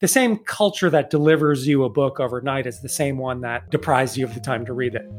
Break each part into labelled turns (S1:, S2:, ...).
S1: the same culture that delivers you a book overnight is the same one that deprives you of the time to read it.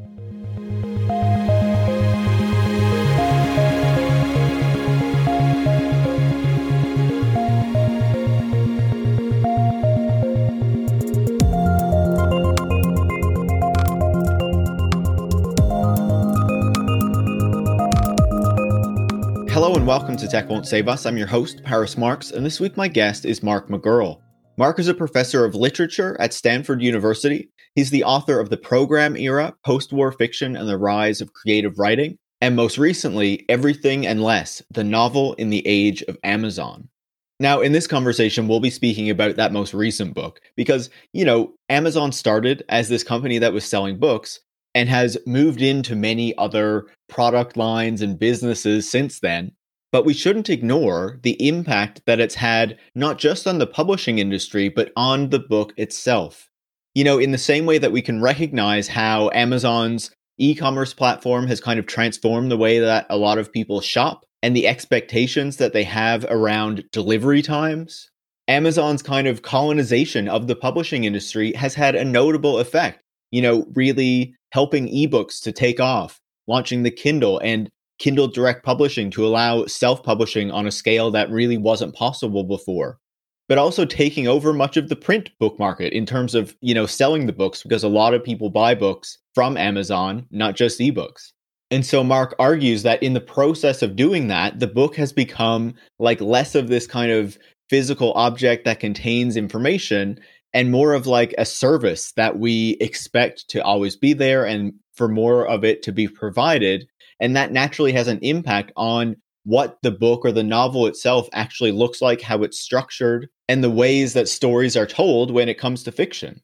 S2: Hello and welcome to Tech Won't Save Us. I'm your host, Paris Marks, and this week my guest is Mark McGurl. Mark is a professor of literature at Stanford University. He's the author of The Program Era, Post War Fiction and the Rise of Creative Writing, and most recently, Everything and Less, the novel in the age of Amazon. Now, in this conversation, we'll be speaking about that most recent book because, you know, Amazon started as this company that was selling books, and has moved into many other product lines and businesses since then. But we shouldn't ignore the impact that it's had not just on the publishing industry, but on the book itself. You know, in the same way that we can recognize how Amazon's e commerce platform has kind of transformed the way that a lot of people shop and the expectations that they have around delivery times, Amazon's kind of colonization of the publishing industry has had a notable effect you know, really helping ebooks to take off, launching the Kindle and Kindle Direct Publishing to allow self publishing on a scale that really wasn't possible before. But also taking over much of the print book market in terms of, you know, selling the books because a lot of people buy books from Amazon, not just ebooks. And so Mark argues that in the process of doing that, the book has become like less of this kind of physical object that contains information and more of like a service that we expect to always be there and for more of it to be provided. And that naturally has an impact on what the book or the novel itself actually looks like, how it's structured, and the ways that stories are told when it comes to fiction.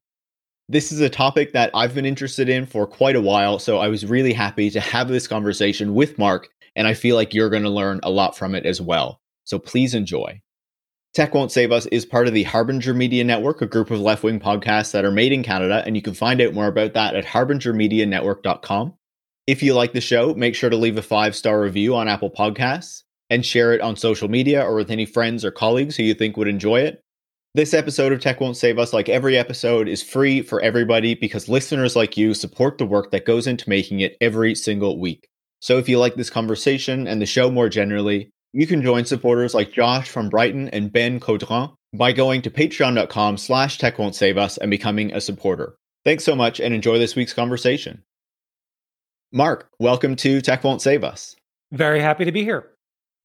S2: This is a topic that I've been interested in for quite a while, so I was really happy to have this conversation with Mark, and I feel like you're going to learn a lot from it as well. So please enjoy. Tech Won't Save Us is part of the Harbinger Media Network, a group of left wing podcasts that are made in Canada, and you can find out more about that at harbingermedianetwork.com. If you like the show, make sure to leave a five star review on Apple Podcasts and share it on social media or with any friends or colleagues who you think would enjoy it. This episode of Tech Won't Save Us, like every episode, is free for everybody because listeners like you support the work that goes into making it every single week. So if you like this conversation and the show more generally, you can join supporters like Josh from Brighton and Ben Caudron by going to patreon.com slash tech won't save us and becoming a supporter. Thanks so much and enjoy this week's conversation. Mark, welcome to Tech Won't Save Us.
S1: Very happy to be here.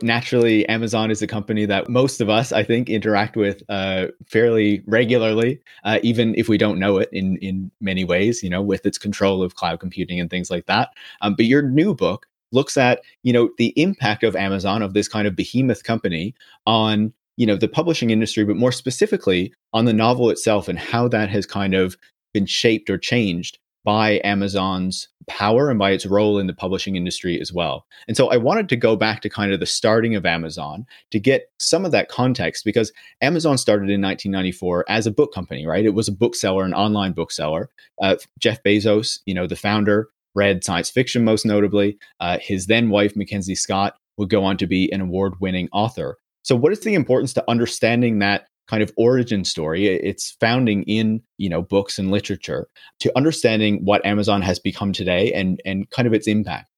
S2: Naturally, Amazon is a company that most of us, I think, interact with uh, fairly regularly, uh, even if we don't know it in in many ways. You know, with its control of cloud computing and things like that. Um, but your new book looks at you know the impact of Amazon of this kind of behemoth company on you know the publishing industry, but more specifically on the novel itself and how that has kind of been shaped or changed by Amazon's power and by its role in the publishing industry as well. And so I wanted to go back to kind of the starting of Amazon to get some of that context because Amazon started in 1994 as a book company, right? It was a bookseller, an online bookseller. Uh, Jeff Bezos, you know, the founder, read science fiction most notably. Uh, his then wife, Mackenzie Scott, would go on to be an award winning author. So, what is the importance to understanding that kind of origin story, its founding in you know books and literature, to understanding what Amazon has become today and and kind of its impact?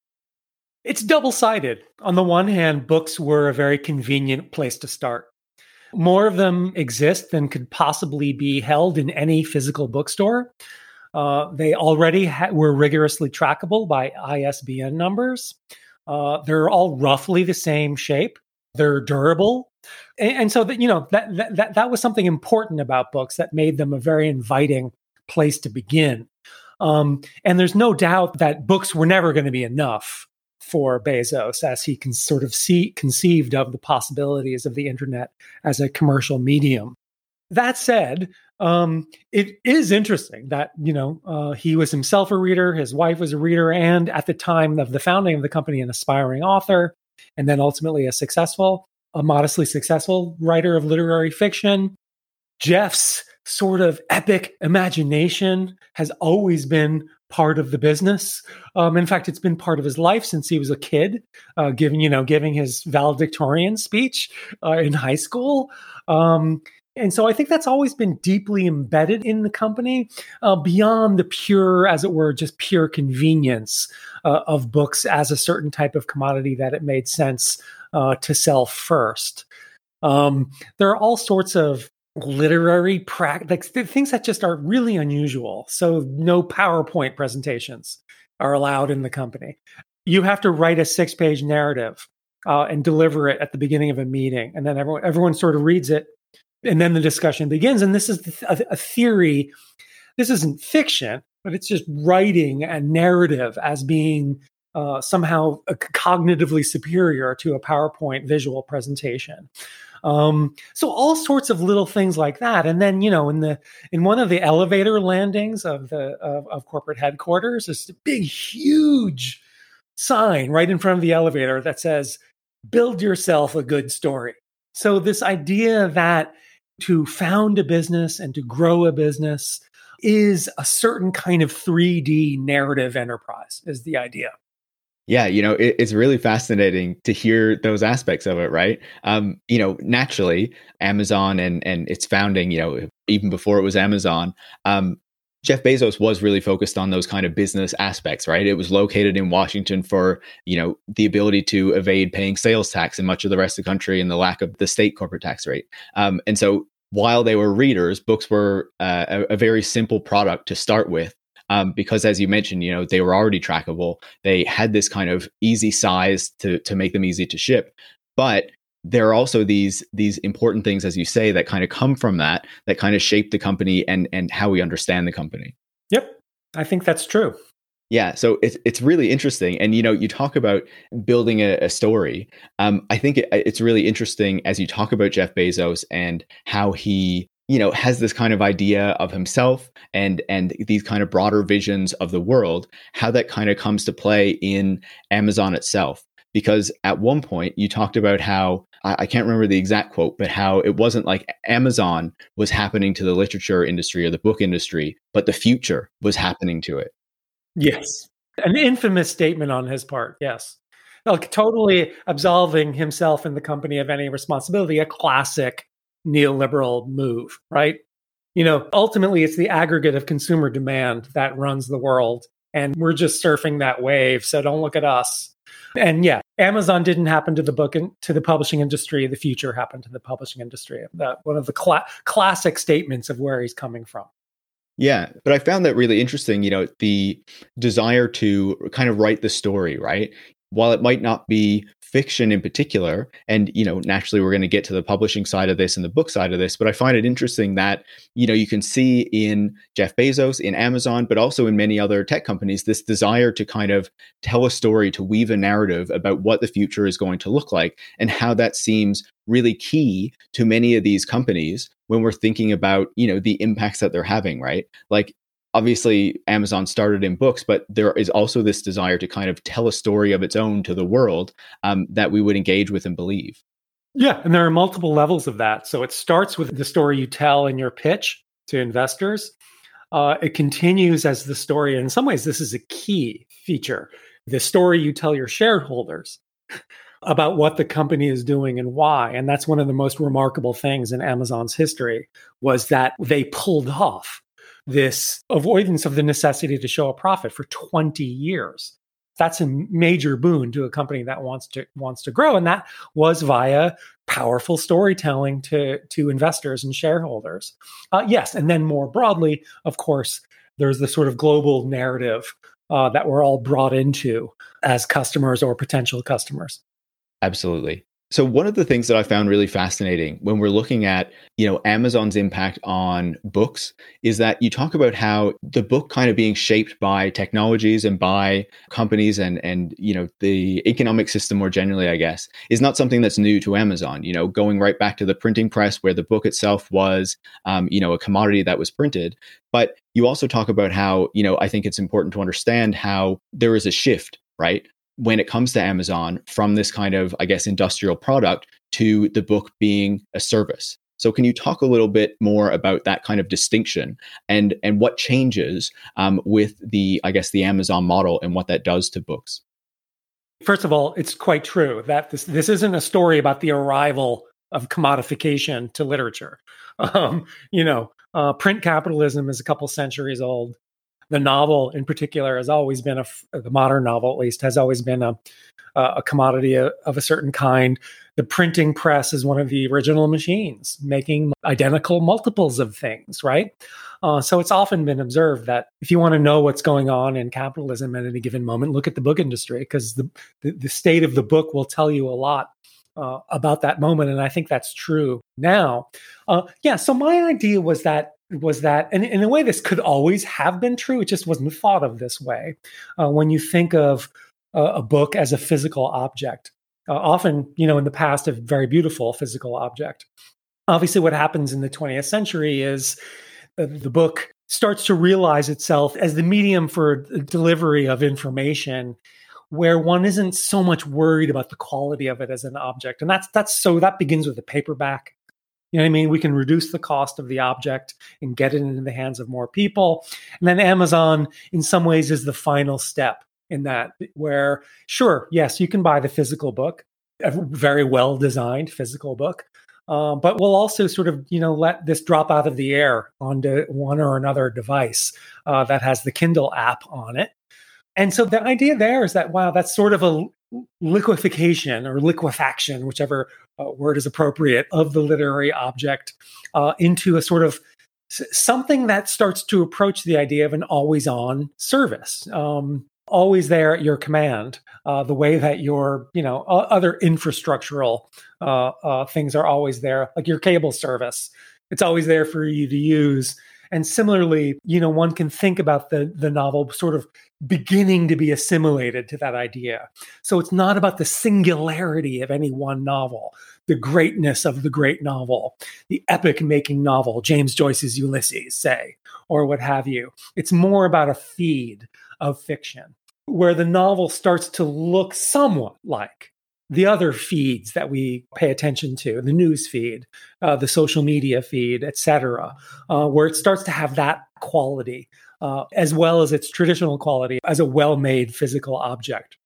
S1: It's double sided. On the one hand, books were a very convenient place to start. More of them exist than could possibly be held in any physical bookstore. Uh, they already ha- were rigorously trackable by ISBN numbers. Uh, they're all roughly the same shape. They're durable, and, and so that you know that, that that was something important about books that made them a very inviting place to begin. Um, and there's no doubt that books were never going to be enough for Bezos as he can sort of see conceived of the possibilities of the internet as a commercial medium. That said, um, it is interesting that you know uh, he was himself a reader, his wife was a reader, and at the time of the founding of the company, an aspiring author, and then ultimately a successful, a modestly successful writer of literary fiction. Jeff's sort of epic imagination has always been part of the business. Um, in fact, it's been part of his life since he was a kid, uh, giving you know giving his valedictorian speech uh, in high school. Um, And so I think that's always been deeply embedded in the company uh, beyond the pure, as it were, just pure convenience uh, of books as a certain type of commodity that it made sense uh, to sell first. Um, there are all sorts of literary practice things that just are really unusual. So no PowerPoint presentations are allowed in the company. You have to write a six page narrative uh, and deliver it at the beginning of a meeting, and then everyone everyone sort of reads it and then the discussion begins. And this is a, a theory. This isn't fiction, but it's just writing a narrative as being uh, somehow cognitively superior to a PowerPoint visual presentation. Um, so all sorts of little things like that. And then, you know, in the in one of the elevator landings of the of, of corporate headquarters, there's a big, huge sign right in front of the elevator that says, "Build yourself a good story." So this idea that to found a business and to grow a business is a certain kind of 3D narrative enterprise, is the idea.
S2: Yeah, you know, it, it's really fascinating to hear those aspects of it, right? Um, you know, naturally, Amazon and and its founding, you know, even before it was Amazon, um, Jeff Bezos was really focused on those kind of business aspects, right? It was located in Washington for, you know, the ability to evade paying sales tax in much of the rest of the country and the lack of the state corporate tax rate. Um, and so while they were readers, books were uh, a, a, very simple product to start with. Um, because as you mentioned, you know, they were already trackable. They had this kind of easy size to to make them easy to ship. But there are also these these important things, as you say, that kind of come from that, that kind of shape the company and and how we understand the company.
S1: Yep. I think that's true.
S2: Yeah, so it's it's really interesting, and you know, you talk about building a, a story. Um, I think it, it's really interesting as you talk about Jeff Bezos and how he, you know, has this kind of idea of himself and and these kind of broader visions of the world. How that kind of comes to play in Amazon itself, because at one point you talked about how I can't remember the exact quote, but how it wasn't like Amazon was happening to the literature industry or the book industry, but the future was happening to it.
S1: Yes. An infamous statement on his part. Yes. Like totally absolving himself and the company of any responsibility, a classic neoliberal move, right? You know, ultimately it's the aggregate of consumer demand that runs the world. And we're just surfing that wave. So don't look at us. And yeah, Amazon didn't happen to the book and to the publishing industry. The future happened to the publishing industry. That one of the cl- classic statements of where he's coming from.
S2: Yeah, but I found that really interesting, you know, the desire to kind of write the story, right? While it might not be fiction in particular, and you know, naturally we're going to get to the publishing side of this and the book side of this, but I find it interesting that, you know, you can see in Jeff Bezos, in Amazon, but also in many other tech companies, this desire to kind of tell a story, to weave a narrative about what the future is going to look like and how that seems really key to many of these companies when we're thinking about you know the impacts that they're having right? Like obviously amazon started in books but there is also this desire to kind of tell a story of its own to the world um, that we would engage with and believe.
S1: Yeah and there are multiple levels of that. So it starts with the story you tell in your pitch to investors. Uh, it continues as the story. In some ways this is a key feature the story you tell your shareholders about what the company is doing and why. And that's one of the most remarkable things in amazon's history was that they pulled off this avoidance of the necessity to show a profit for 20 years. That's a major boon to a company that wants to wants to grow and that was via powerful storytelling to to investors and shareholders. Uh, yes and then more broadly of course there's the sort of global narrative uh, that we're all brought into as customers or potential customers.
S2: Absolutely. So one of the things that I found really fascinating when we're looking at, you know, Amazon's impact on books is that you talk about how the book kind of being shaped by technologies and by companies and and you know the economic system more generally, I guess, is not something that's new to Amazon. You know, going right back to the printing press where the book itself was, um, you know, a commodity that was printed. But you also talk about how, you know, I think it's important to understand how there is a shift right? When it comes to Amazon from this kind of, I guess, industrial product to the book being a service. So, can you talk a little bit more about that kind of distinction and and what changes um, with the, I guess, the Amazon model and what that does to books?
S1: First of all, it's quite true that this this isn't a story about the arrival of commodification to literature. Um, you know, uh, print capitalism is a couple centuries old. The novel, in particular, has always been a the modern novel, at least, has always been a a commodity of, a certain kind. The printing press is one of the original machines, making identical multiples of things, right? Uh, so it's often been observed that if you want to know what's going on in capitalism at any given moment, look at the book industry because the, the, the state of the book will tell you a lot uh, about that moment, and I think that's true now. Uh, yeah. So my idea was that was that, and in a way, this could always have been true. It just wasn't thought of this way. Uh, when you think of a book as a physical object, uh, often, you know, in the past, a very beautiful physical object. Obviously, what happens in the 20th century is the book starts to realize itself as the medium for delivery of information where one isn't so much worried about the quality of it as an object and that's that's so that begins with the paperback you know what i mean we can reduce the cost of the object and get it into the hands of more people and then amazon in some ways is the final step in that where sure yes you can buy the physical book a very well designed physical book um, but we'll also sort of, you know, let this drop out of the air onto one or another device uh, that has the Kindle app on it. And so the idea there is that, wow, that's sort of a liquefaction or liquefaction, whichever uh, word is appropriate, of the literary object uh, into a sort of something that starts to approach the idea of an always on service. Um, always there at your command uh, the way that your you know other infrastructural uh, uh, things are always there like your cable service it's always there for you to use and similarly you know one can think about the the novel sort of beginning to be assimilated to that idea. So it's not about the singularity of any one novel the greatness of the great novel the epic making novel james joyce's ulysses say or what have you. It's more about a feed of fiction, where the novel starts to look somewhat like the other feeds that we pay attention to the news feed uh, the social media feed etc uh, where it starts to have that quality uh, as well as its traditional quality as a well-made physical object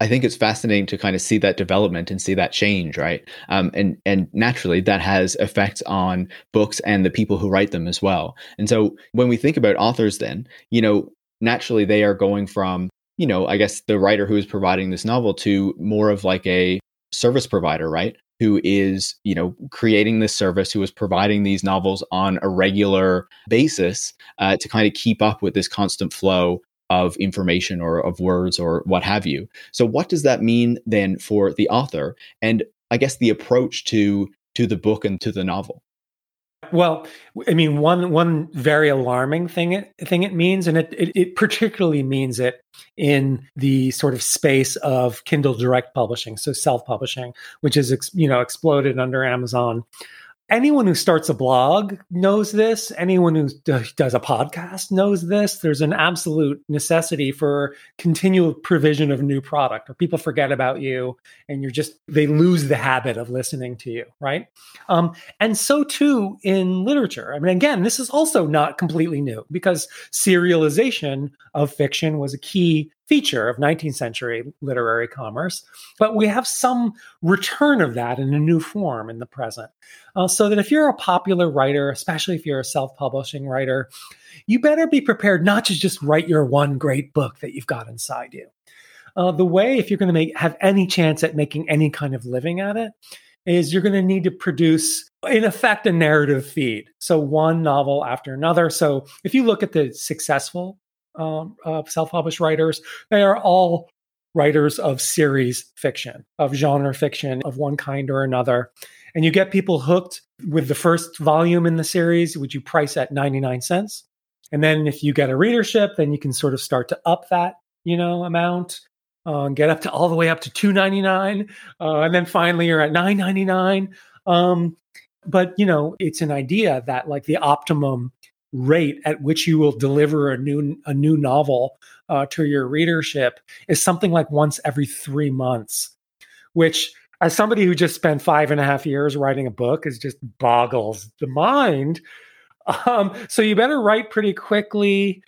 S2: I think it's fascinating to kind of see that development and see that change, right? Um, and and naturally, that has effects on books and the people who write them as well. And so, when we think about authors, then you know, naturally they are going from you know i guess the writer who is providing this novel to more of like a service provider right? Who is you know creating this service who is providing these novels on a regular basis uh, to kind of keep up with this constant flow of information or of words or what have you. So what does that mean then for the author and i guess the approach to to the book and to the novel
S1: well, I mean, one one very alarming thing it thing it means, and it, it, it particularly means it in the sort of space of Kindle Direct Publishing, so self publishing, which is you know exploded under Amazon anyone who starts a blog knows this. Anyone who does a podcast knows this. There's an absolute necessity for continual provision of new product, or people forget about you, and you're just they lose the habit of listening to you, right? Um, and so too in literature. I mean, again, this is also not completely new because serialization of fiction was a key feature of 19th century literary commerce, but we have some return of that in a new form in the present. Uh, so that if you're a popular writer, especially if you're a self publishing writer, you better be prepared not to just write your one great book that you've got inside you. Uh, the way, if you're going to make have any chance at making any kind of living at it, is you're going to need to produce, in effect, a narrative feed. So one novel after another. So if you look at the successful um, uh, self-published writers. They are all writers of series fiction, of genre fiction of one kind or another. And you get people hooked with the first volume in the series, which you price at 99 cents. And then if you get a readership, then you can sort of start to up that, you know, amount, uh, get up to all the way up to 299. Uh, and then finally you're at 999. Um, but, you know, it's an idea that like the optimum rate at which you will deliver a new a new novel uh, to your readership is something like once every three months, which as somebody who just spent five and a half years writing a book is just boggles the mind. Um, so you better write pretty quickly.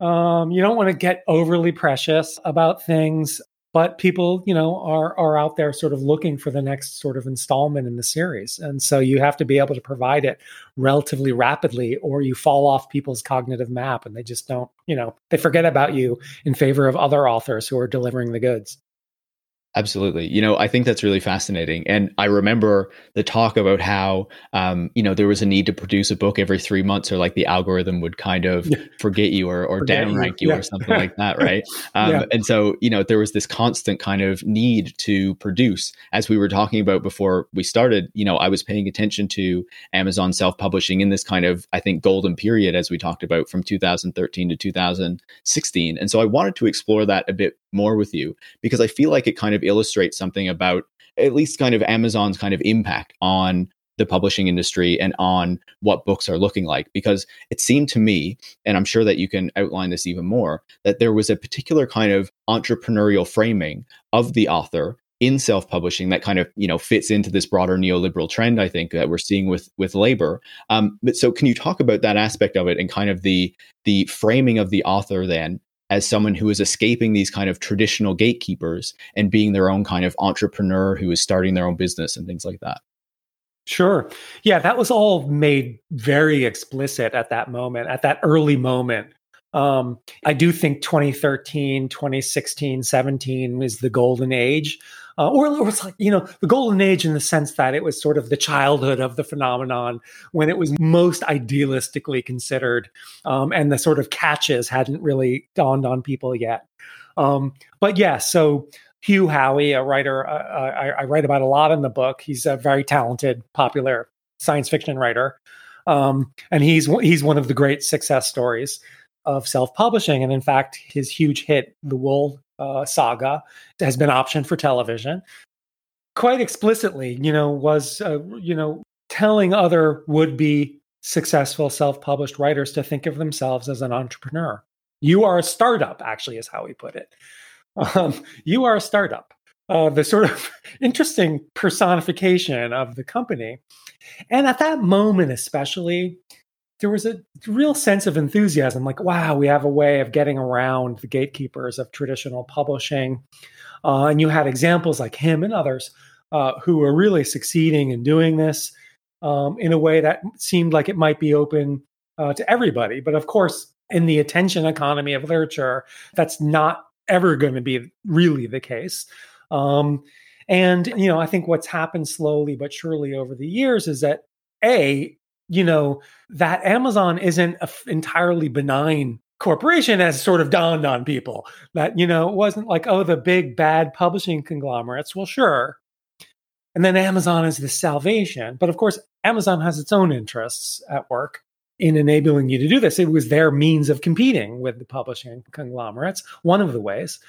S1: Um, you don't want to get overly precious about things, but people, you know, are are out there sort of looking for the next sort of installment in the series, and so you have to be able to provide it relatively rapidly, or you fall off people's cognitive map, and they just don't, you know, they forget about you in favor of other authors who are delivering the goods.
S2: Absolutely. You know, I think that's really fascinating. And I remember the talk about how, um, you know, there was a need to produce a book every three months or like the algorithm would kind of yeah. forget you or, or downrank you, you yeah. or something like that. Right. Um, yeah. And so, you know, there was this constant kind of need to produce. As we were talking about before we started, you know, I was paying attention to Amazon self publishing in this kind of, I think, golden period, as we talked about from 2013 to 2016. And so I wanted to explore that a bit more with you because I feel like it kind of illustrates something about at least kind of Amazon's kind of impact on the publishing industry and on what books are looking like because it seemed to me and i'm sure that you can outline this even more that there was a particular kind of entrepreneurial framing of the author in self-publishing that kind of you know fits into this broader neoliberal trend i think that we're seeing with with labor. Um, but so can you talk about that aspect of it and kind of the the framing of the author then as someone who is escaping these kind of traditional gatekeepers and being their own kind of entrepreneur who is starting their own business and things like that.
S1: Sure. Yeah, that was all made very explicit at that moment, at that early moment. Um, I do think 2013, 2016, 17 is the golden age uh, or it was like you know the golden age in the sense that it was sort of the childhood of the phenomenon when it was most idealistically considered um, and the sort of catches hadn't really dawned on people yet. Um, but yeah so hugh howey a writer uh, uh I, I, write about a lot in the book. He's a very talented popular science fiction writer. Um, and he's he's one of the great success stories of self-publishing. And in fact his huge hit the wool uh, saga has been optioned for television. Quite explicitly, you know, was uh, you know telling other would-be successful self-published writers to think of themselves as an entrepreneur. You are a startup, actually, is how he put it. Um, you are a startup. Uh, the sort of interesting personification of the company. And at that moment, especially, there was a real sense of enthusiasm like wow we have a way of getting around the gatekeepers of traditional publishing. Uh, and you had examples like him and others uh, who were really succeeding in doing this um, in a way that seemed like it might be open uh, to everybody. But of course in the attention economy of literature that's not ever going to be really the case. Um, and you know i think what's happened slowly but surely over the years is that a you know, that Amazon isn't an entirely benign corporation as sort of dawned on people. That, you know, it wasn't like, oh, the big bad publishing conglomerates. Well, sure. And then Amazon is the salvation. But of course, Amazon has its own interests at work in enabling you to do this. It was their means of competing with the publishing conglomerates, one of the ways.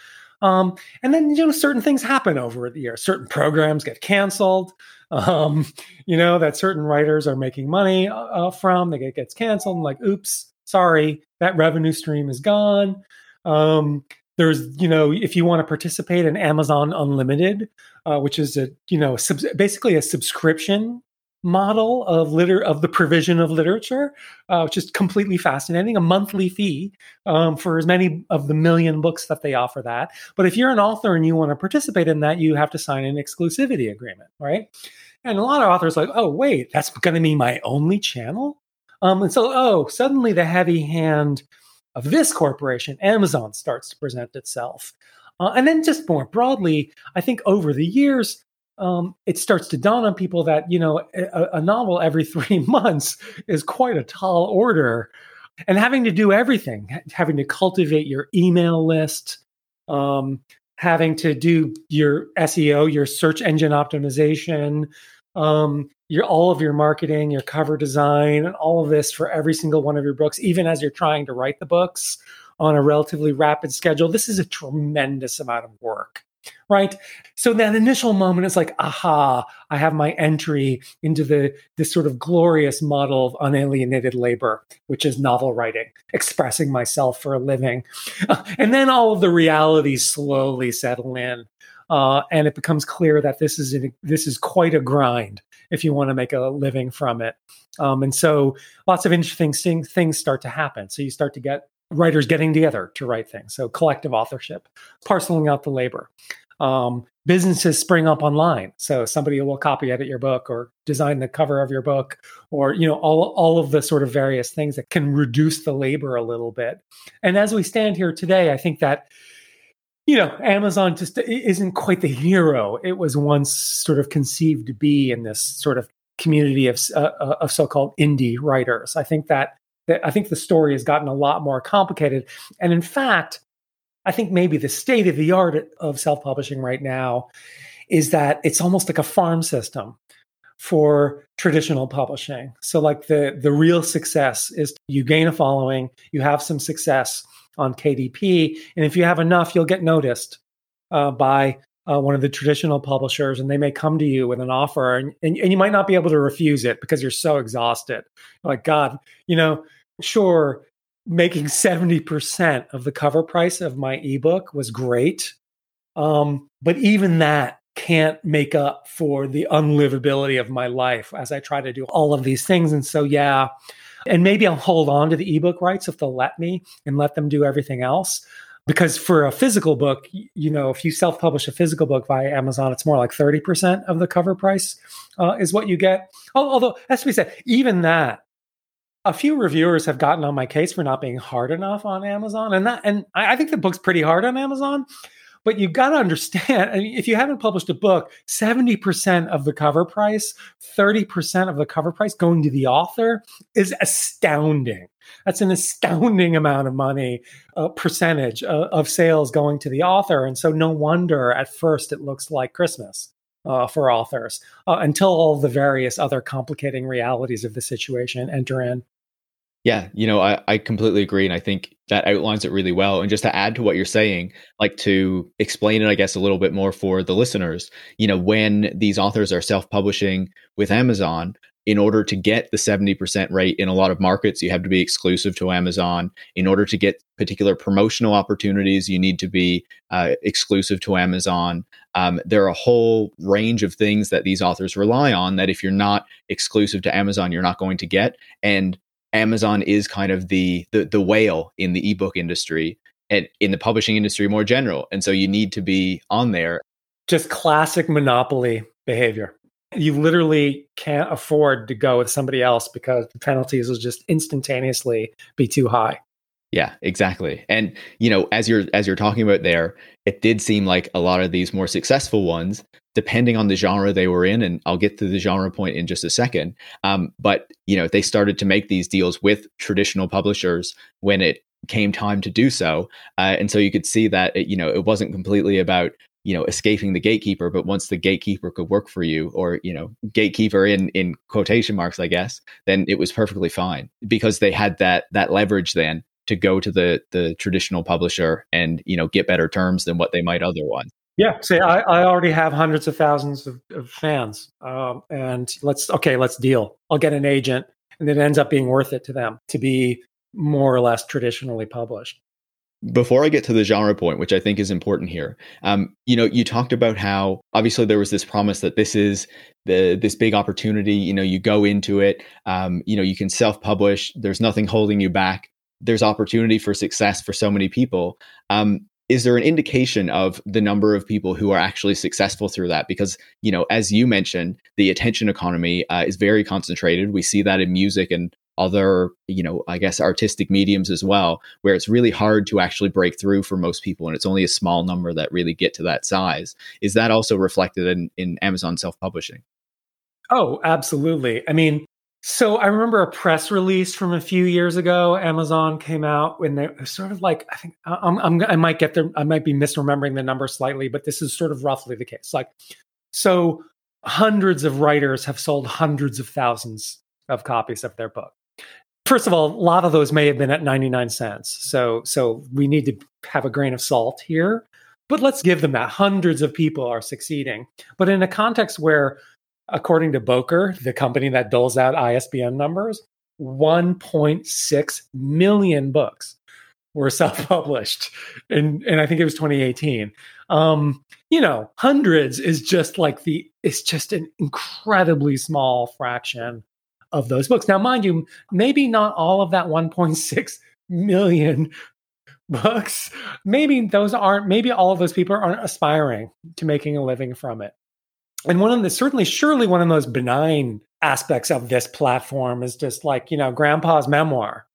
S1: Um, and then, you know, certain things happen over the years. Certain programs get canceled um, you know, that certain writers are making money uh, uh from. They get gets canceled. And like, oops, sorry, that revenue stream is gone. Um, there's, you know, if you want to participate in Amazon Unlimited, uh, which is a, you know, sub- basically a subscription model of liter of the provision of literature, uh, which is completely fascinating. A monthly fee um, for as many of the million books that they offer that. But if you're an author and you want to participate in that, you have to sign an exclusivity agreement, right? And a lot of authors like, oh, wait, that's going to be my only channel? Um, and so, oh, suddenly the heavy hand of this corporation, Amazon, starts to present itself. Uh, and then just more broadly, I think over the years, um, it starts to dawn on people that, you know, a, a novel every three months is quite a tall order. And having to do everything, having to cultivate your email list, um, having to do your SEO, your search engine optimization, um, your all of your marketing, your cover design, and all of this for every single one of your books, even as you're trying to write the books on a relatively rapid schedule. This is a tremendous amount of work right so that initial moment is like aha i have my entry into the this sort of glorious model of unalienated labor which is novel writing expressing myself for a living and then all of the realities slowly settle in uh, and it becomes clear that this is a, this is quite a grind if you want to make a living from it um, and so lots of interesting things start to happen so you start to get writers getting together to write things. So collective authorship, parceling out the labor. Um, businesses spring up online, so somebody will copy edit your book or design the cover of your book, or you know all all of the sort of various things that can reduce the labor a little bit. And as we stand here today, I think that you know, Amazon just isn't quite the hero it was once sort of conceived to be in this sort of community of uh, uh, of so-called indie writers. I think that, that I think the story has gotten a lot more complicated, and in fact, I think maybe the state of the art of self-publishing right now is that it's almost like a farm system for traditional publishing. So like the the real success is you gain a following, you have some success on KDP. And if you have enough, you'll get noticed uh, by uh, one of the traditional publishers, and they may come to you with an offer, and, and, and you might not be able to refuse it because you're so exhausted. Like, God, you know, sure, making 70% of the cover price of my ebook was great. Um, but even that can't make up for the unlivability of my life as I try to do all of these things. And so, yeah, and maybe I'll hold on to the ebook rights if they'll let me and let them do everything else. Because for a physical book, you know, if you self publish a physical book via Amazon, it's more like 30% of the cover price uh, is what you get. Although, as we said, even that, a few reviewers have gotten on my case for not being hard enough on Amazon. And that, and I think the book's pretty hard on Amazon. But you got to understand, I mean, if you haven't published a book, 70% of the cover price, 30% of the cover price going to the author is astounding. That's an astounding amount of money, uh, percentage uh, of sales going to the author. And so, no wonder at first it looks like Christmas. Uh, for authors uh, until all the various other complicating realities of the situation enter in.
S2: Yeah, you know, I, I completely agree. And I think that outlines it really well. And just to add to what you're saying, like to explain it, I guess, a little bit more for the listeners, you know, when these authors are self publishing with Amazon, in order to get the 70% rate in a lot of markets, you have to be exclusive to Amazon. In order to get particular promotional opportunities, you need to be uh, exclusive to Amazon. Um, there are a whole range of things that these authors rely on that if you're not exclusive to Amazon, you're not going to get. And Amazon is kind of the, the the whale in the ebook industry and in the publishing industry more general. And so you need to be on there.
S1: Just classic monopoly behavior. You literally can't afford to go with somebody else because the penalties will just instantaneously be too high.
S2: Yeah, exactly. And you know, as you're as you're talking about there, it did seem like a lot of these more successful ones, depending on the genre they were in, and I'll get to the genre point in just a second. Um, but you know, they started to make these deals with traditional publishers when it came time to do so, uh, and so you could see that it, you know it wasn't completely about you know escaping the gatekeeper but once the gatekeeper could work for you or you know gatekeeper in in quotation marks i guess then it was perfectly fine because they had that that leverage then to go to the the traditional publisher and you know get better terms than what they might otherwise.
S1: Yeah, say I, I already have hundreds of thousands of, of fans, um, and let's okay, let's deal. I'll get an agent, and it ends up being worth it to them to be more or less traditionally published.
S2: Before I get to the genre point, which I think is important here, um, you know, you talked about how obviously there was this promise that this is the this big opportunity. You know, you go into it, um, you know, you can self publish. There's nothing holding you back there's opportunity for success for so many people. Um, is there an indication of the number of people who are actually successful through that? Because you know, as you mentioned, the attention economy uh, is very concentrated. We see that in music and other, you know, I guess artistic mediums as well, where it's really hard to actually break through for most people, and it's only a small number that really get to that size. Is that also reflected in in Amazon self publishing?
S1: Oh, absolutely. I mean, so I remember a press release from a few years ago. Amazon came out when they sort of like I think I'm, I'm, i might get there. I might be misremembering the number slightly, but this is sort of roughly the case. Like, so hundreds of writers have sold hundreds of thousands of copies of their book. First of all, a lot of those may have been at 99 cents. So so we need to have a grain of salt here. But let's give them that. Hundreds of people are succeeding. But in a context where according to Bowker, the company that doles out ISBN numbers, 1.6 million books were self-published and and I think it was 2018. Um, you know, hundreds is just like the it's just an incredibly small fraction of those books. Now, mind you, maybe not all of that 1.6 million books, maybe those aren't, maybe all of those people aren't aspiring to making a living from it. And one of the, certainly, surely one of those benign aspects of this platform is just like, you know, grandpa's memoir.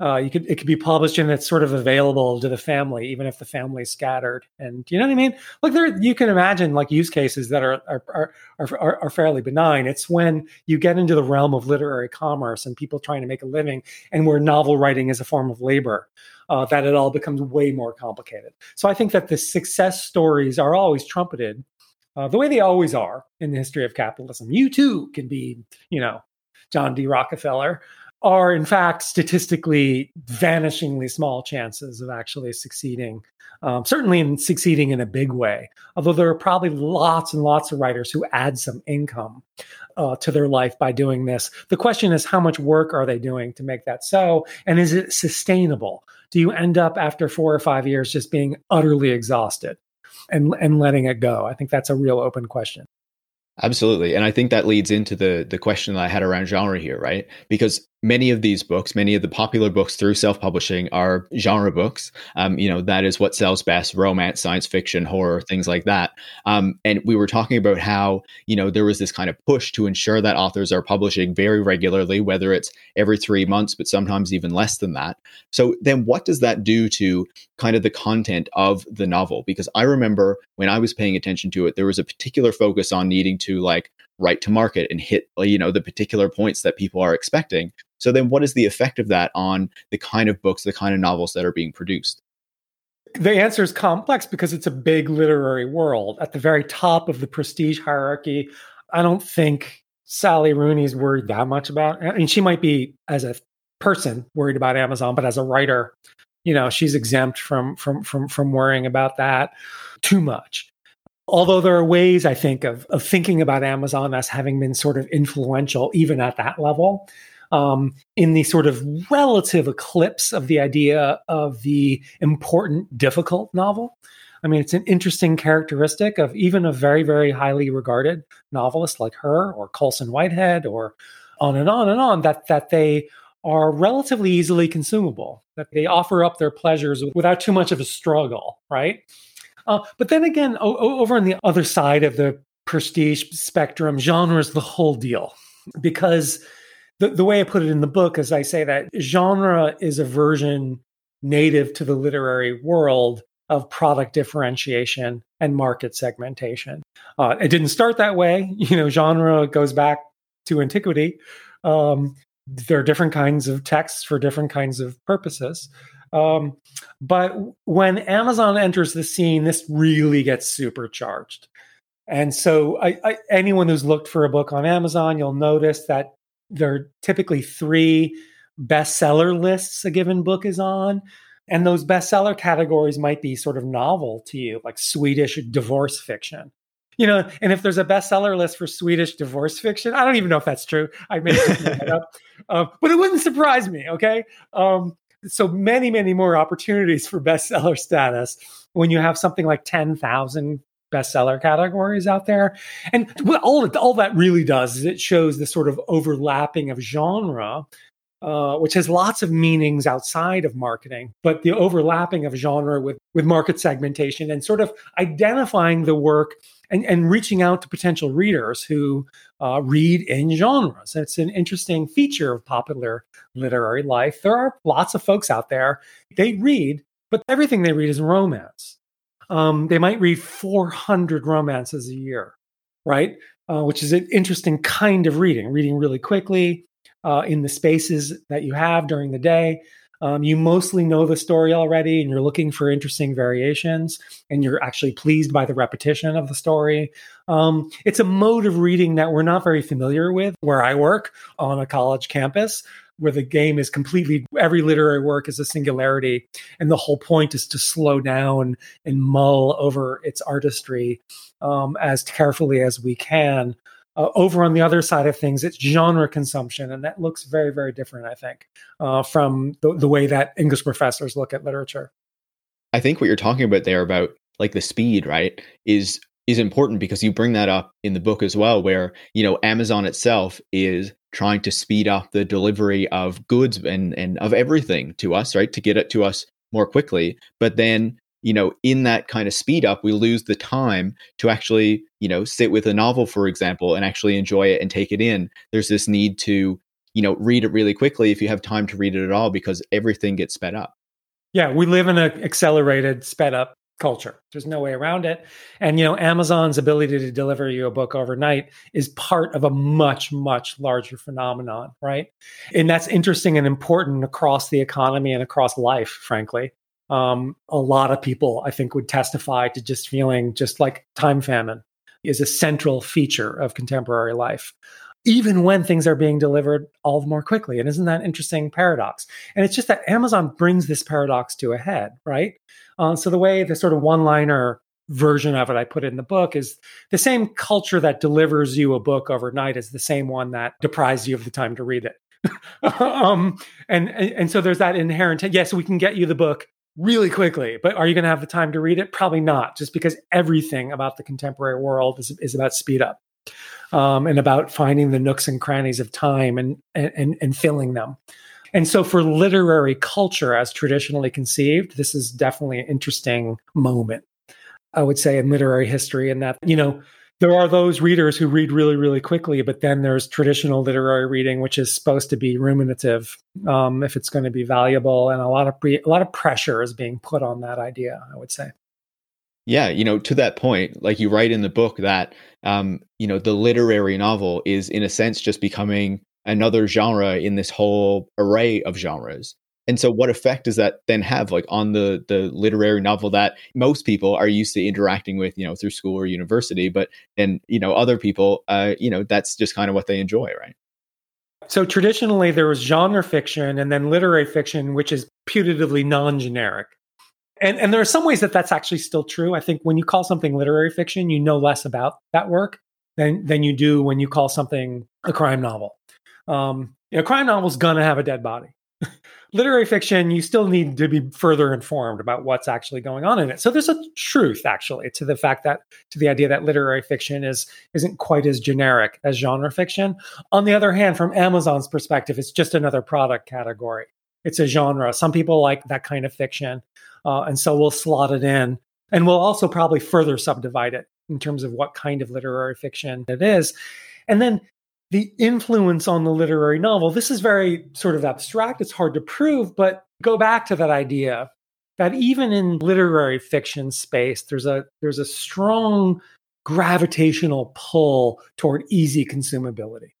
S1: Uh, you could it could be published and it's sort of available to the family, even if the family's scattered. And you know what I mean? Like there, you can imagine like use cases that are are, are are are fairly benign. It's when you get into the realm of literary commerce and people trying to make a living, and where novel writing is a form of labor, uh, that it all becomes way more complicated. So I think that the success stories are always trumpeted uh, the way they always are in the history of capitalism. You too can be, you know, John D. Rockefeller are in fact statistically vanishingly small chances of actually succeeding um, certainly in succeeding in a big way. Although there are probably lots and lots of writers who add some income uh, to their life by doing this. The question is how much work are they doing to make that so? And is it sustainable? Do you end up after four or five years just being utterly exhausted and and letting it go? I think that's a real open question.
S2: Absolutely. And I think that leads into the the question that I had around genre here, right? Because many of these books, many of the popular books through self-publishing are genre books. Um, you know, that is what sells best: romance, science fiction, horror, things like that. Um, and we were talking about how you know there was this kind of push to ensure that authors are publishing very regularly, whether it's every three months, but sometimes even less than that. So then, what does that do to kind of the content of the novel? Because I remember when I was paying attention to it, there was a particular focus on needing to like write to market and hit you know the particular points that people are expecting so then what is the effect of that on the kind of books the kind of novels that are being produced?
S1: The answer is complex because it's a big literary world. At the very top of the prestige hierarchy i don't think sally rooney's worried that much about I mean she might be as a person worried about amazon but as a writer you know she's exempt from from from from worrying about that too much. Although there are ways, I think, of, of thinking about Amazon as having been sort of influential, even at that level, um, in the sort of relative eclipse of the idea of the important, difficult novel. I mean, it's an interesting characteristic of even a very, very highly regarded novelist like her or Colson Whitehead or on and on and on that that they are relatively easily consumable, that they offer up their pleasures without too much of a struggle, right? Uh, but then again, o- over on the other side of the prestige spectrum, genre is the whole deal. Because the, the way I put it in the book is I say that genre is a version native to the literary world of product differentiation and market segmentation. Uh, it didn't start that way. You know, genre goes back to antiquity. Um, there are different kinds of texts for different kinds of purposes. Um, but when Amazon enters the scene, this really gets supercharged. And so, I, I, anyone who's looked for a book on Amazon, you'll notice that there are typically three bestseller lists a given book is on. And those bestseller categories might be sort of novel to you, like Swedish divorce fiction. You know, and if there's a bestseller list for Swedish divorce fiction, I don't even know if that's true. I made it up, uh, but it wouldn't surprise me. Okay, um, so many, many more opportunities for bestseller status when you have something like 10,000 bestseller categories out there. And all, all that really does is it shows the sort of overlapping of genre, uh, which has lots of meanings outside of marketing, but the overlapping of genre with, with market segmentation and sort of identifying the work and, and reaching out to potential readers who uh, read in genres. It's an interesting feature of popular literary life. There are lots of folks out there, they read, but everything they read is romance. Um, they might read 400 romances a year, right? Uh, which is an interesting kind of reading, reading really quickly uh, in the spaces that you have during the day. Um, you mostly know the story already and you're looking for interesting variations and you're actually pleased by the repetition of the story. Um, it's a mode of reading that we're not very familiar with where I work on a college campus where the game is completely every literary work is a singularity and the whole point is to slow down and mull over its artistry um, as carefully as we can uh, over on the other side of things, it's genre consumption, and that looks very, very different, I think, uh, from the, the way that English professors look at literature.
S2: I think what you're talking about there about like the speed, right, is is important because you bring that up in the book as well, where you know Amazon itself is trying to speed up the delivery of goods and and of everything to us, right, to get it to us more quickly. But then, you know, in that kind of speed up, we lose the time to actually, you know, sit with a novel, for example, and actually enjoy it and take it in. There's this need to, you know, read it really quickly if you have time to read it at all because everything gets sped up.
S1: Yeah, we live in an accelerated, sped up culture. There's no way around it. And you know, Amazon's ability to deliver you a book overnight is part of a much much larger phenomenon, right? And that's interesting and important across the economy and across life, frankly. Um, a lot of people, I think, would testify to just feeling just like time famine is a central feature of contemporary life even when things are being delivered all the more quickly. And isn't that an interesting paradox? And it's just that Amazon brings this paradox to a head, right? Uh, so the way the sort of one-liner version of it I put in the book is the same culture that delivers you a book overnight is the same one that deprives you of the time to read it. um, and, and and so there's that inherent yes, we can get you the book really quickly, but are you going to have the time to read it? Probably not, just because everything about the contemporary world is, is about speed up um, and about finding the nooks and crannies of time and, and, and filling them. And so, for literary culture as traditionally conceived, this is definitely an interesting moment, I would say, in literary history. And that, you know, there are those readers who read really, really quickly, but then there's traditional literary reading, which is supposed to be ruminative um, if it's going to be valuable. And a lot of pre- a lot of pressure is being put on that idea, I would say.
S2: Yeah, you know, to that point, like you write in the book that um, you know, the literary novel is in a sense just becoming another genre in this whole array of genres. And so what effect does that then have like on the the literary novel that most people are used to interacting with, you know, through school or university, but and you know, other people uh, you know, that's just kind of what they enjoy, right?
S1: So traditionally there was genre fiction and then literary fiction which is putatively non-generic. And and there are some ways that that's actually still true. I think when you call something literary fiction, you know less about that work than than you do when you call something a crime novel. Um, you know, crime novel's gonna have a dead body. literary fiction, you still need to be further informed about what's actually going on in it. So there's a truth actually to the fact that to the idea that literary fiction is isn't quite as generic as genre fiction. On the other hand, from Amazon's perspective, it's just another product category. It's a genre. Some people like that kind of fiction. Uh, and so we'll slot it in. And we'll also probably further subdivide it in terms of what kind of literary fiction it is. And then the influence on the literary novel. This is very sort of abstract. It's hard to prove, but go back to that idea that even in literary fiction space, there's a there's a strong gravitational pull toward easy consumability.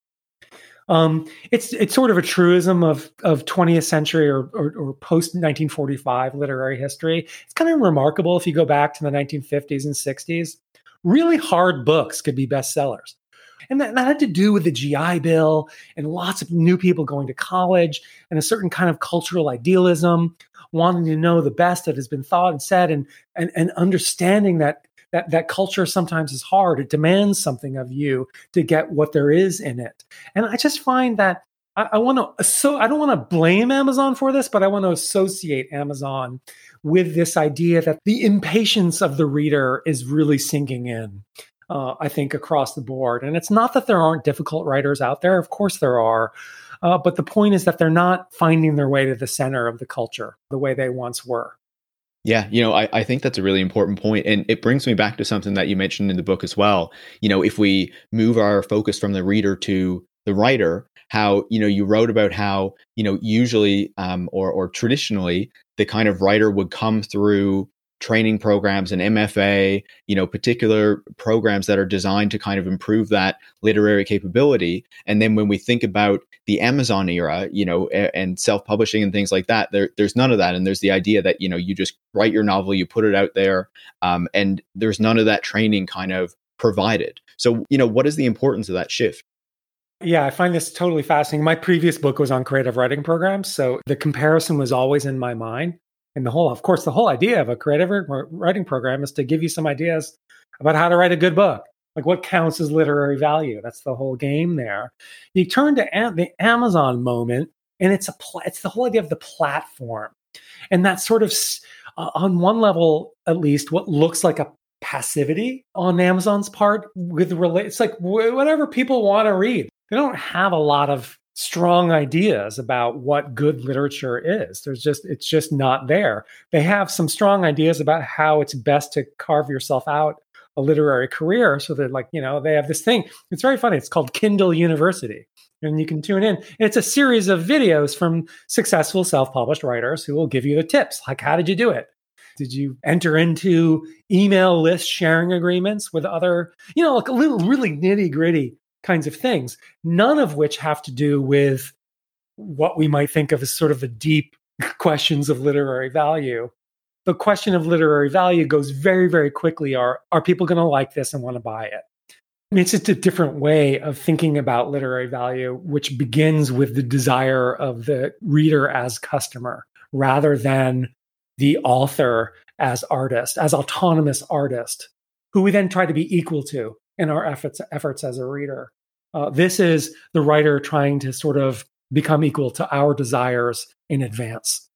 S1: Um, it's it's sort of a truism of of 20th century or, or, or post 1945 literary history. It's kind of remarkable if you go back to the 1950s and 60s. Really hard books could be bestsellers. And that, that, had to do with the GI Bill and lots of new people going to college and a certain kind of cultural idealism, wanting to know the best that has been thought and said, and and, and understanding that that that culture sometimes is hard. It demands something of you to get what there is in it. And I just find that I, I want to so I don't want to blame Amazon for this, but I want to associate Amazon with this idea that the impatience of the reader is really sinking in. Uh, I think across the board, and it's not that there aren't difficult writers out there. Of course there are. Uh, but the point is that they're not finding their way to the center of the culture the way they once were.
S2: Yeah, you know, I, I think that's a really important point. And it brings me back to something that you mentioned in the book as well. You know, if we move our focus from the reader to the writer, how, you know, you wrote about how, you know, usually um, or, or traditionally, the kind of writer would come through training programs and MFA, you know, particular programs that are designed to kind of improve that literary capability. And then when we think about the Amazon era, you know, and self-publishing and things like that, there, there's none of that. And there's the idea that you know you just write your novel, you put it out there, um, and there's none of that training kind of provided. So you know, what is the importance of that shift?
S1: Yeah, I find this totally fascinating. My previous book was on creative writing programs, so the comparison was always in my mind. And the whole, of course, the whole idea of a creative writing program is to give you some ideas about how to write a good book. Like what counts as literary value? That's the whole game there. You turn to the Amazon moment, and it's a pl- it's the whole idea of the platform, and that sort of uh, on one level at least what looks like a passivity on Amazon's part with relate. It's like whatever people want to read. They don't have a lot of strong ideas about what good literature is. There's just, it's just not there. They have some strong ideas about how it's best to carve yourself out a literary career. So they're like, you know, they have this thing. It's very funny. It's called Kindle University. And you can tune in. It's a series of videos from successful self published writers who will give you the tips like, how did you do it? Did you enter into email list sharing agreements with other, you know, like a little really nitty gritty kinds of things, none of which have to do with what we might think of as sort of the deep questions of literary value. The question of literary value goes very, very quickly are, are people going to like this and want to buy it? I mean, it's just a different way of thinking about literary value, which begins with the desire of the reader as customer rather than the author as artist, as autonomous artist, who we then try to be equal to in our efforts, efforts as a reader. Uh, this is the writer trying to sort of become equal to our desires in advance.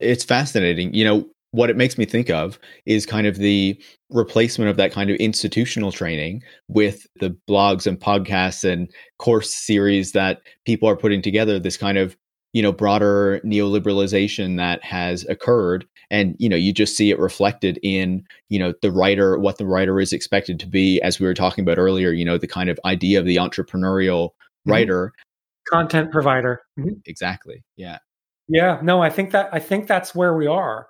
S2: It's fascinating. You know, what it makes me think of is kind of the replacement of that kind of institutional training with the blogs and podcasts and course series that people are putting together this kind of you know broader neoliberalization that has occurred. And you know you just see it reflected in you know the writer what the writer is expected to be as we were talking about earlier you know the kind of idea of the entrepreneurial mm-hmm. writer.
S1: Content provider.
S2: Mm-hmm. exactly. Yeah.
S1: Yeah. No i think that i think that's where we are.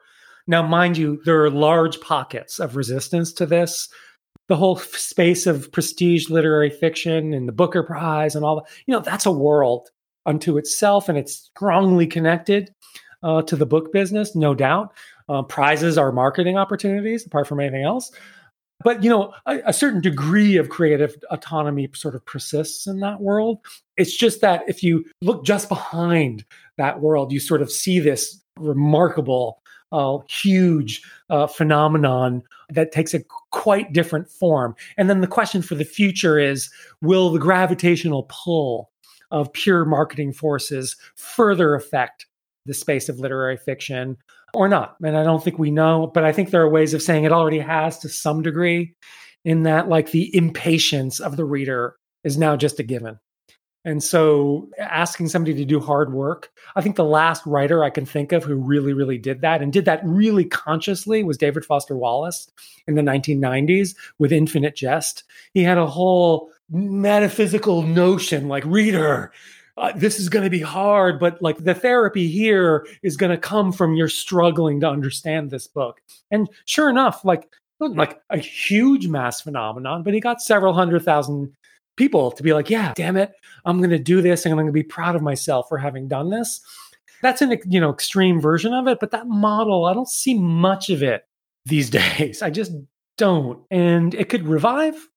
S1: Now, mind you, there are large pockets of resistance to this. The whole space of prestige literary fiction and the Booker Prize and all that, you know, that's a world unto itself and it's strongly connected uh, to the book business, no doubt. Uh, prizes are marketing opportunities apart from anything else. But, you know, a, a certain degree of creative autonomy sort of persists in that world. It's just that if you look just behind that world, you sort of see this remarkable uh, huge uh, phenomenon that takes a quite different form. And then the question for the future is will the gravitational pull of pure marketing forces further affect the space of literary fiction or not? And I don't think we know, but I think there are ways of saying it already has to some degree, in that, like, the impatience of the reader is now just a given. And so asking somebody to do hard work, I think the last writer I can think of who really, really did that and did that really consciously was David Foster Wallace in the 1990s with Infinite Jest. He had a whole metaphysical notion like, reader, uh, this is going to be hard, but like the therapy here is going to come from your struggling to understand this book. And sure enough, like like a huge mass phenomenon, but he got several hundred thousand people to be like, yeah, damn it, I'm going to do this and I'm going to be proud of myself for having done this. That's an you know extreme version of it, but that model, I don't see much of it these days. I just don't. And it could revive.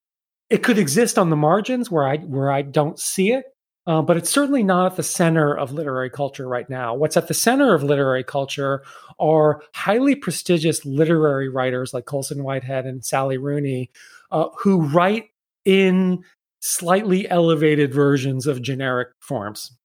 S1: It could exist on the margins where I where I don't see it. Uh, but it's certainly not at the center of literary culture right now. What's at the center of literary culture are highly prestigious literary writers like Colson Whitehead and Sally Rooney, uh, who write in slightly elevated versions of generic forms.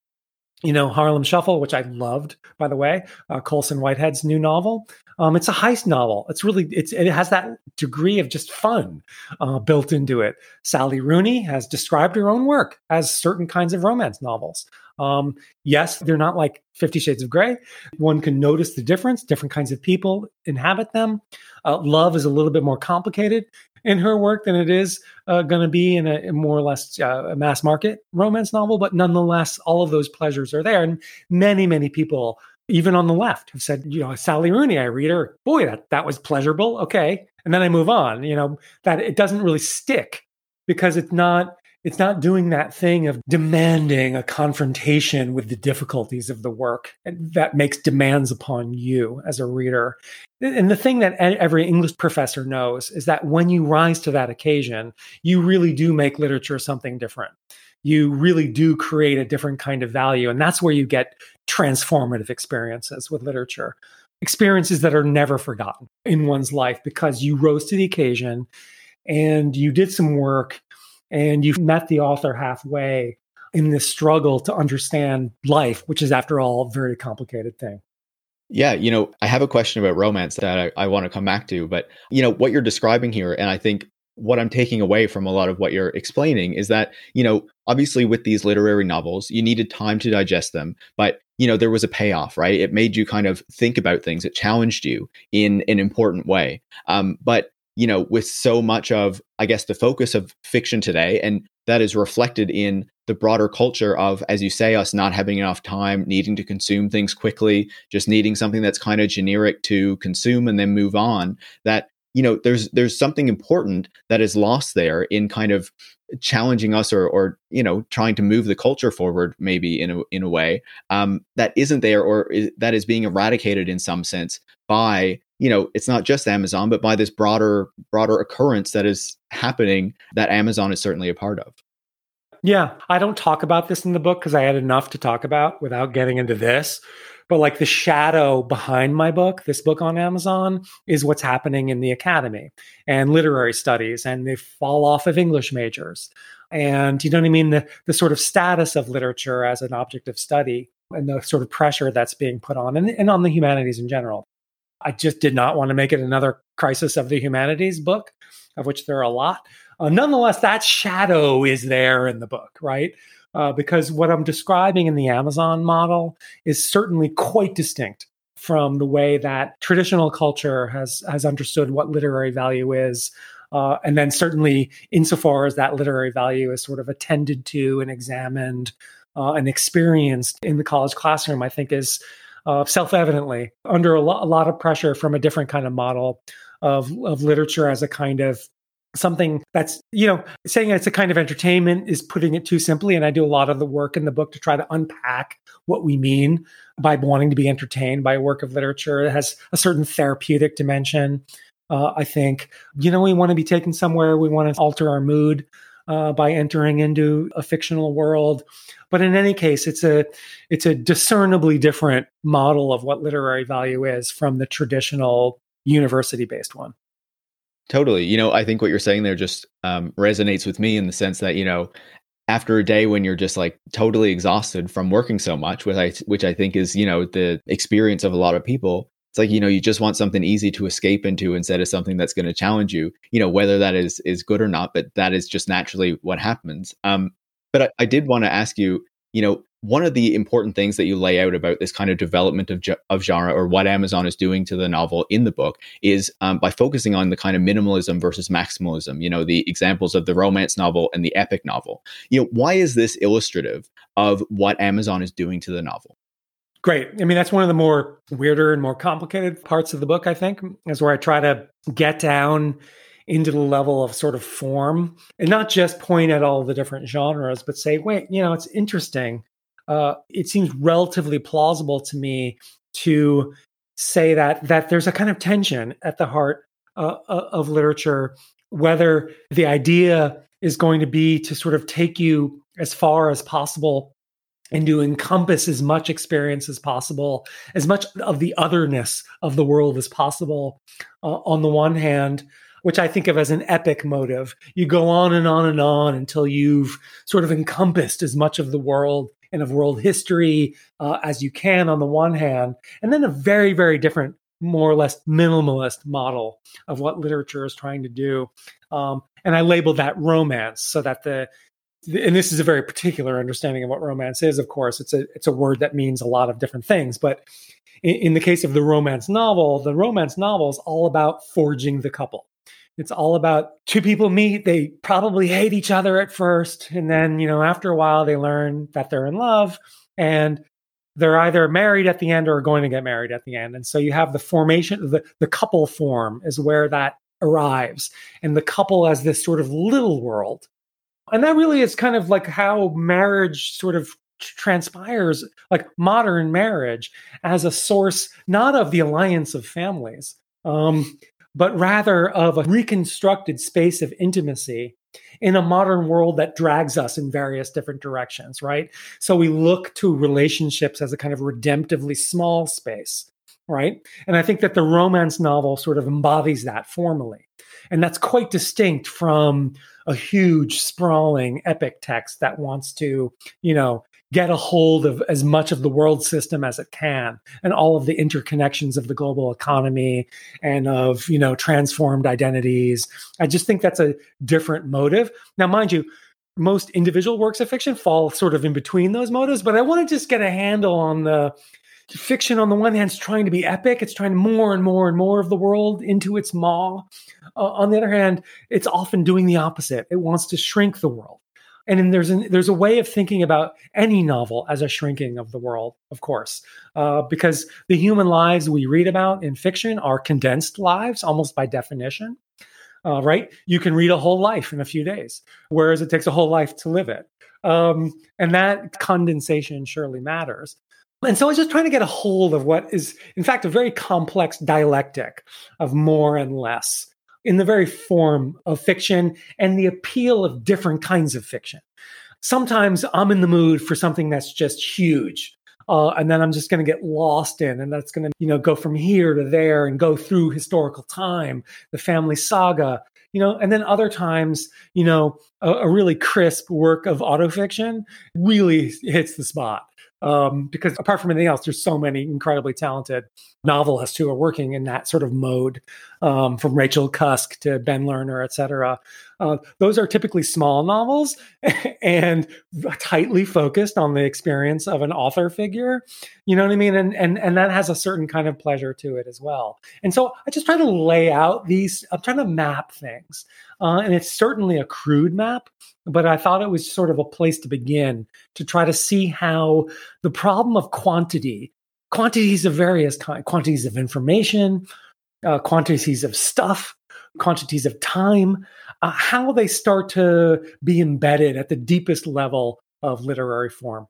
S1: You know, Harlem Shuffle, which I loved, by the way, uh, Colson Whitehead's new novel. Um, it's a heist novel. It's really it's it has that degree of just fun uh, built into it. Sally Rooney has described her own work as certain kinds of romance novels. Um, yes, they're not like Fifty Shades of Grey. One can notice the difference. Different kinds of people inhabit them. Uh, love is a little bit more complicated in her work than it is uh, going to be in a, more or less uh, mass market romance novel. But nonetheless, all of those pleasures are there. And many, many people, even on the left, have said, you know, Sally Rooney, I read her, boy, that, that was pleasurable. Okay. And then I move on, you know, that it doesn't really stick because it's not it's not doing that thing of demanding a confrontation with the difficulties of the work that makes demands upon you as a reader. And the thing that every English professor knows is that when you rise to that occasion, you really do make literature something different. You really do create a different kind of value. And that's where you get transformative experiences with literature experiences that are never forgotten in one's life because you rose to the occasion and you did some work and you've met the author halfway in this struggle to understand life, which is, after all, a very complicated thing.
S2: Yeah, you know, I have a question about romance that I, I want to come back to, but you know what you're describing here, and I think what I'm taking away from a lot of what you're explaining is that, you know, obviously with these literary novels, you needed time to digest them, but you know, there was a payoff, right? It made you kind of think about things. It challenged you in an important way. Um, but you know, with so much of, I guess, the focus of fiction today, and that is reflected in the broader culture of, as you say, us not having enough time, needing to consume things quickly, just needing something that's kind of generic to consume and then move on. That you know there's there's something important that is lost there in kind of challenging us or or you know trying to move the culture forward maybe in a in a way um, that isn't there or is, that is being eradicated in some sense by you know it's not just Amazon but by this broader broader occurrence that is happening that Amazon is certainly a part of.
S1: Yeah, I don't talk about this in the book because I had enough to talk about without getting into this but like the shadow behind my book, this book on Amazon, is what's happening in the academy and literary studies, and they fall off of English majors. And you know what I mean? The, the sort of status of literature as an object of study and the sort of pressure that's being put on and, and on the humanities in general. I just did not want to make it another crisis of the humanities book, of which there are a lot. Uh, nonetheless, that shadow is there in the book, right? uh, because what I'm describing in the Amazon model is certainly quite distinct from the way that traditional culture has has understood what literary value is. Uh, and then certainly insofar as that literary value is sort of attended to and examined uh, and experienced in the college classroom, I think is uh, self-evidently under a, lo- a, lot of pressure from a different kind of model of, of literature as a kind of something that's you know saying it's a kind of entertainment is putting it too simply and i do a lot of the work in the book to try to unpack what we mean by wanting to be entertained by a work of literature. It has a certain therapeutic dimension. Uh, i think you know we want to be taken somewhere. We want to alter our mood uh, by entering into a fictional world but in any case it's a it's a discernibly different model of what literary value is from the traditional university based one
S2: Totally. You know, I think what you're saying there just um, resonates with me in the sense that, you know, after a day when you're just like totally exhausted from working so much, which I, which I think is, you know, the experience of a lot of people, it's like, you know, you just want something easy to escape into instead of something that's going to challenge you, you know, whether that is, is good or not, but that is just naturally what happens. Um, but I, I did want to ask you, you know, one of the important things that you lay out about this kind of development of, of genre or what Amazon is doing to the novel in the book is um, by focusing on the kind of minimalism versus maximalism, you know, the examples of the romance novel and the epic novel. You know, why is this illustrative of what Amazon is doing to the novel?
S1: Great. I mean, that's one of the more weirder and more complicated parts of the book, I think, is where I try to get down into the level of sort of form and not just point at all the different genres, but say, wait, you know, it's interesting uh, it seems relatively plausible to me to say that that there's a kind of tension at the heart uh, uh, of literature, whether the idea is going to be to sort of take you as far as possible and to encompass as much experience as possible, as much of the otherness of the world as possible. Uh, on the one hand, which I think of as an epic motive. You go on and on and on until you've sort of encompassed as much of the world and of world history uh, as you can on the one hand, and then a very, very different, more or less minimalist model of what literature is trying to do. Um, and I labeled that romance so that the and this is a very particular understanding of what romance is of course it's a it's a word that means a lot of different things but in, in the case of the romance novel the romance novel is all about forging the couple it's all about two people meet, they probably hate each other at first. And then, you know, after a while, they learn that they're in love and they're either married at the end or going to get married at the end. And so you have the formation, the, the couple form is where that arrives. And the couple as this sort of little world. And that really is kind of like how marriage sort of transpires, like modern marriage, as a source not of the alliance of families, um, but rather of a reconstructed space of intimacy in a modern world that drags us in various different directions, right? So we look to relationships as a kind of redemptively small space, right? And I think that the romance novel sort of embodies that formally. And that's quite distinct from a huge, sprawling epic text that wants to, you know, get a hold of as much of the world system as it can and all of the interconnections of the global economy and of you know transformed identities. I just think that's a different motive. Now mind you most individual works of fiction fall sort of in between those motives but i want to just get a handle on the fiction on the one hand is trying to be epic it's trying more and more and more of the world into its maw uh, on the other hand it's often doing the opposite it wants to shrink the world and there's an, there's a way of thinking about any novel as a shrinking of the world, of course, uh, because the human lives we read about in fiction are condensed lives, almost by definition. Uh, right? You can read a whole life in a few days, whereas it takes a whole life to live it. Um, and that condensation surely matters. And so I was just trying to get a hold of what is, in fact, a very complex dialectic of more and less in the very form of fiction and the appeal of different kinds of fiction. Sometimes I'm in the mood for something that's just huge. Uh, and then I'm just going to get lost in, and that's going to, you know, go from here to there and go through historical time, the family saga, you know. And then other times, you know, a, a really crisp work of autofiction really hits the spot um, because apart from anything else, there's so many incredibly talented novelists who are working in that sort of mode, um, from Rachel Cusk to Ben Lerner, et cetera. Uh, those are typically small novels and tightly focused on the experience of an author figure. You know what I mean? And and and that has a certain kind of pleasure to it as well. And so I just try to lay out these. I'm trying to map things, uh, and it's certainly a crude map, but I thought it was sort of a place to begin to try to see how the problem of quantity, quantities of various kinds, quantities of information, uh, quantities of stuff, quantities of time, uh, how they start to be embedded at the deepest level of literary form.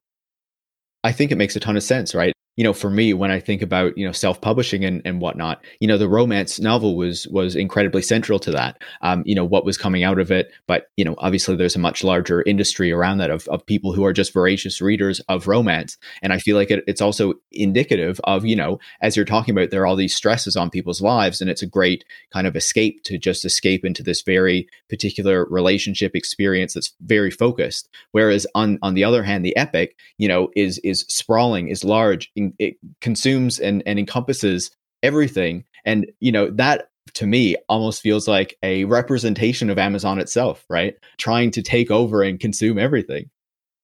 S2: I think it makes a ton of sense, right? You know, for me, when I think about you know self-publishing and, and whatnot, you know, the romance novel was was incredibly central to that. Um, you know, what was coming out of it, but you know, obviously there's a much larger industry around that of of people who are just voracious readers of romance, and I feel like it, it's also indicative of you know, as you're talking about, there are all these stresses on people's lives, and it's a great kind of escape to just escape into this very particular relationship experience that's very focused. Whereas on on the other hand, the epic, you know, is is sprawling, is large it consumes and, and encompasses everything. And, you know, that to me almost feels like a representation of Amazon itself, right? Trying to take over and consume everything.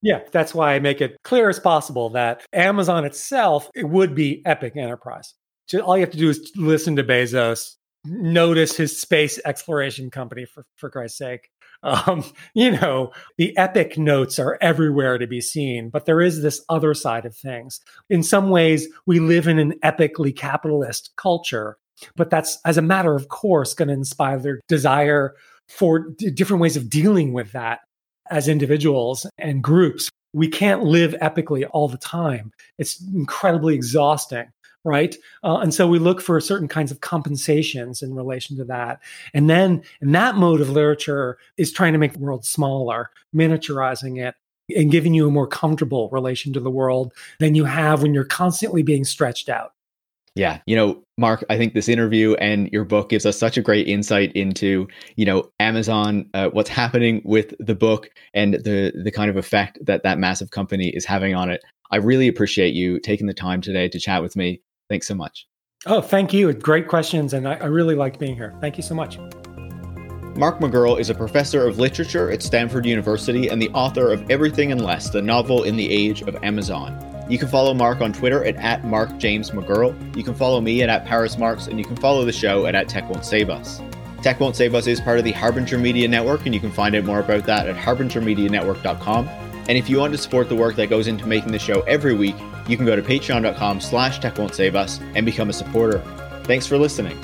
S1: Yeah, that's why I make it clear as possible that Amazon itself it would be Epic Enterprise. All you have to do is listen to Bezos, notice his space exploration company for for Christ's sake, um, you know, the epic notes are everywhere to be seen, but there is this other side of things. In some ways, we live in an epically capitalist culture, but that's, as a matter of course, going to inspire their desire for d- different ways of dealing with that as individuals and groups. We can't live epically all the time. It's incredibly exhausting right? Uh, and so we look for certain kinds of compensations in relation to that. And then, and that mode of literature is trying to make the world smaller, miniaturizing it, and giving you a more comfortable relation to the world than you have when you're constantly being stretched out.
S2: Yeah, you know, Mark, I think this interview and your book gives us such a great insight into, you know, Amazon, uh, what's happening with the book, and the the kind of effect that that massive company is having on it. I really appreciate you taking the time today to chat with me. Thanks so much.
S1: Oh, thank you. Great questions. And I, I really liked being here. Thank you so much.
S2: Mark McGurl is a professor of literature at Stanford University and the author of Everything and Less, the novel in the age of Amazon. You can follow Mark on Twitter at, at Mark James McGurl. You can follow me at, at Paris Marks, and you can follow the show at, at Tech Won't Save Us. Tech Won't Save Us is part of the Harbinger Media Network, and you can find out more about that at harbingermedianetwork.com. And if you want to support the work that goes into making the show every week, you can go to patreon.com slash tech won't save us and become a supporter. Thanks for listening.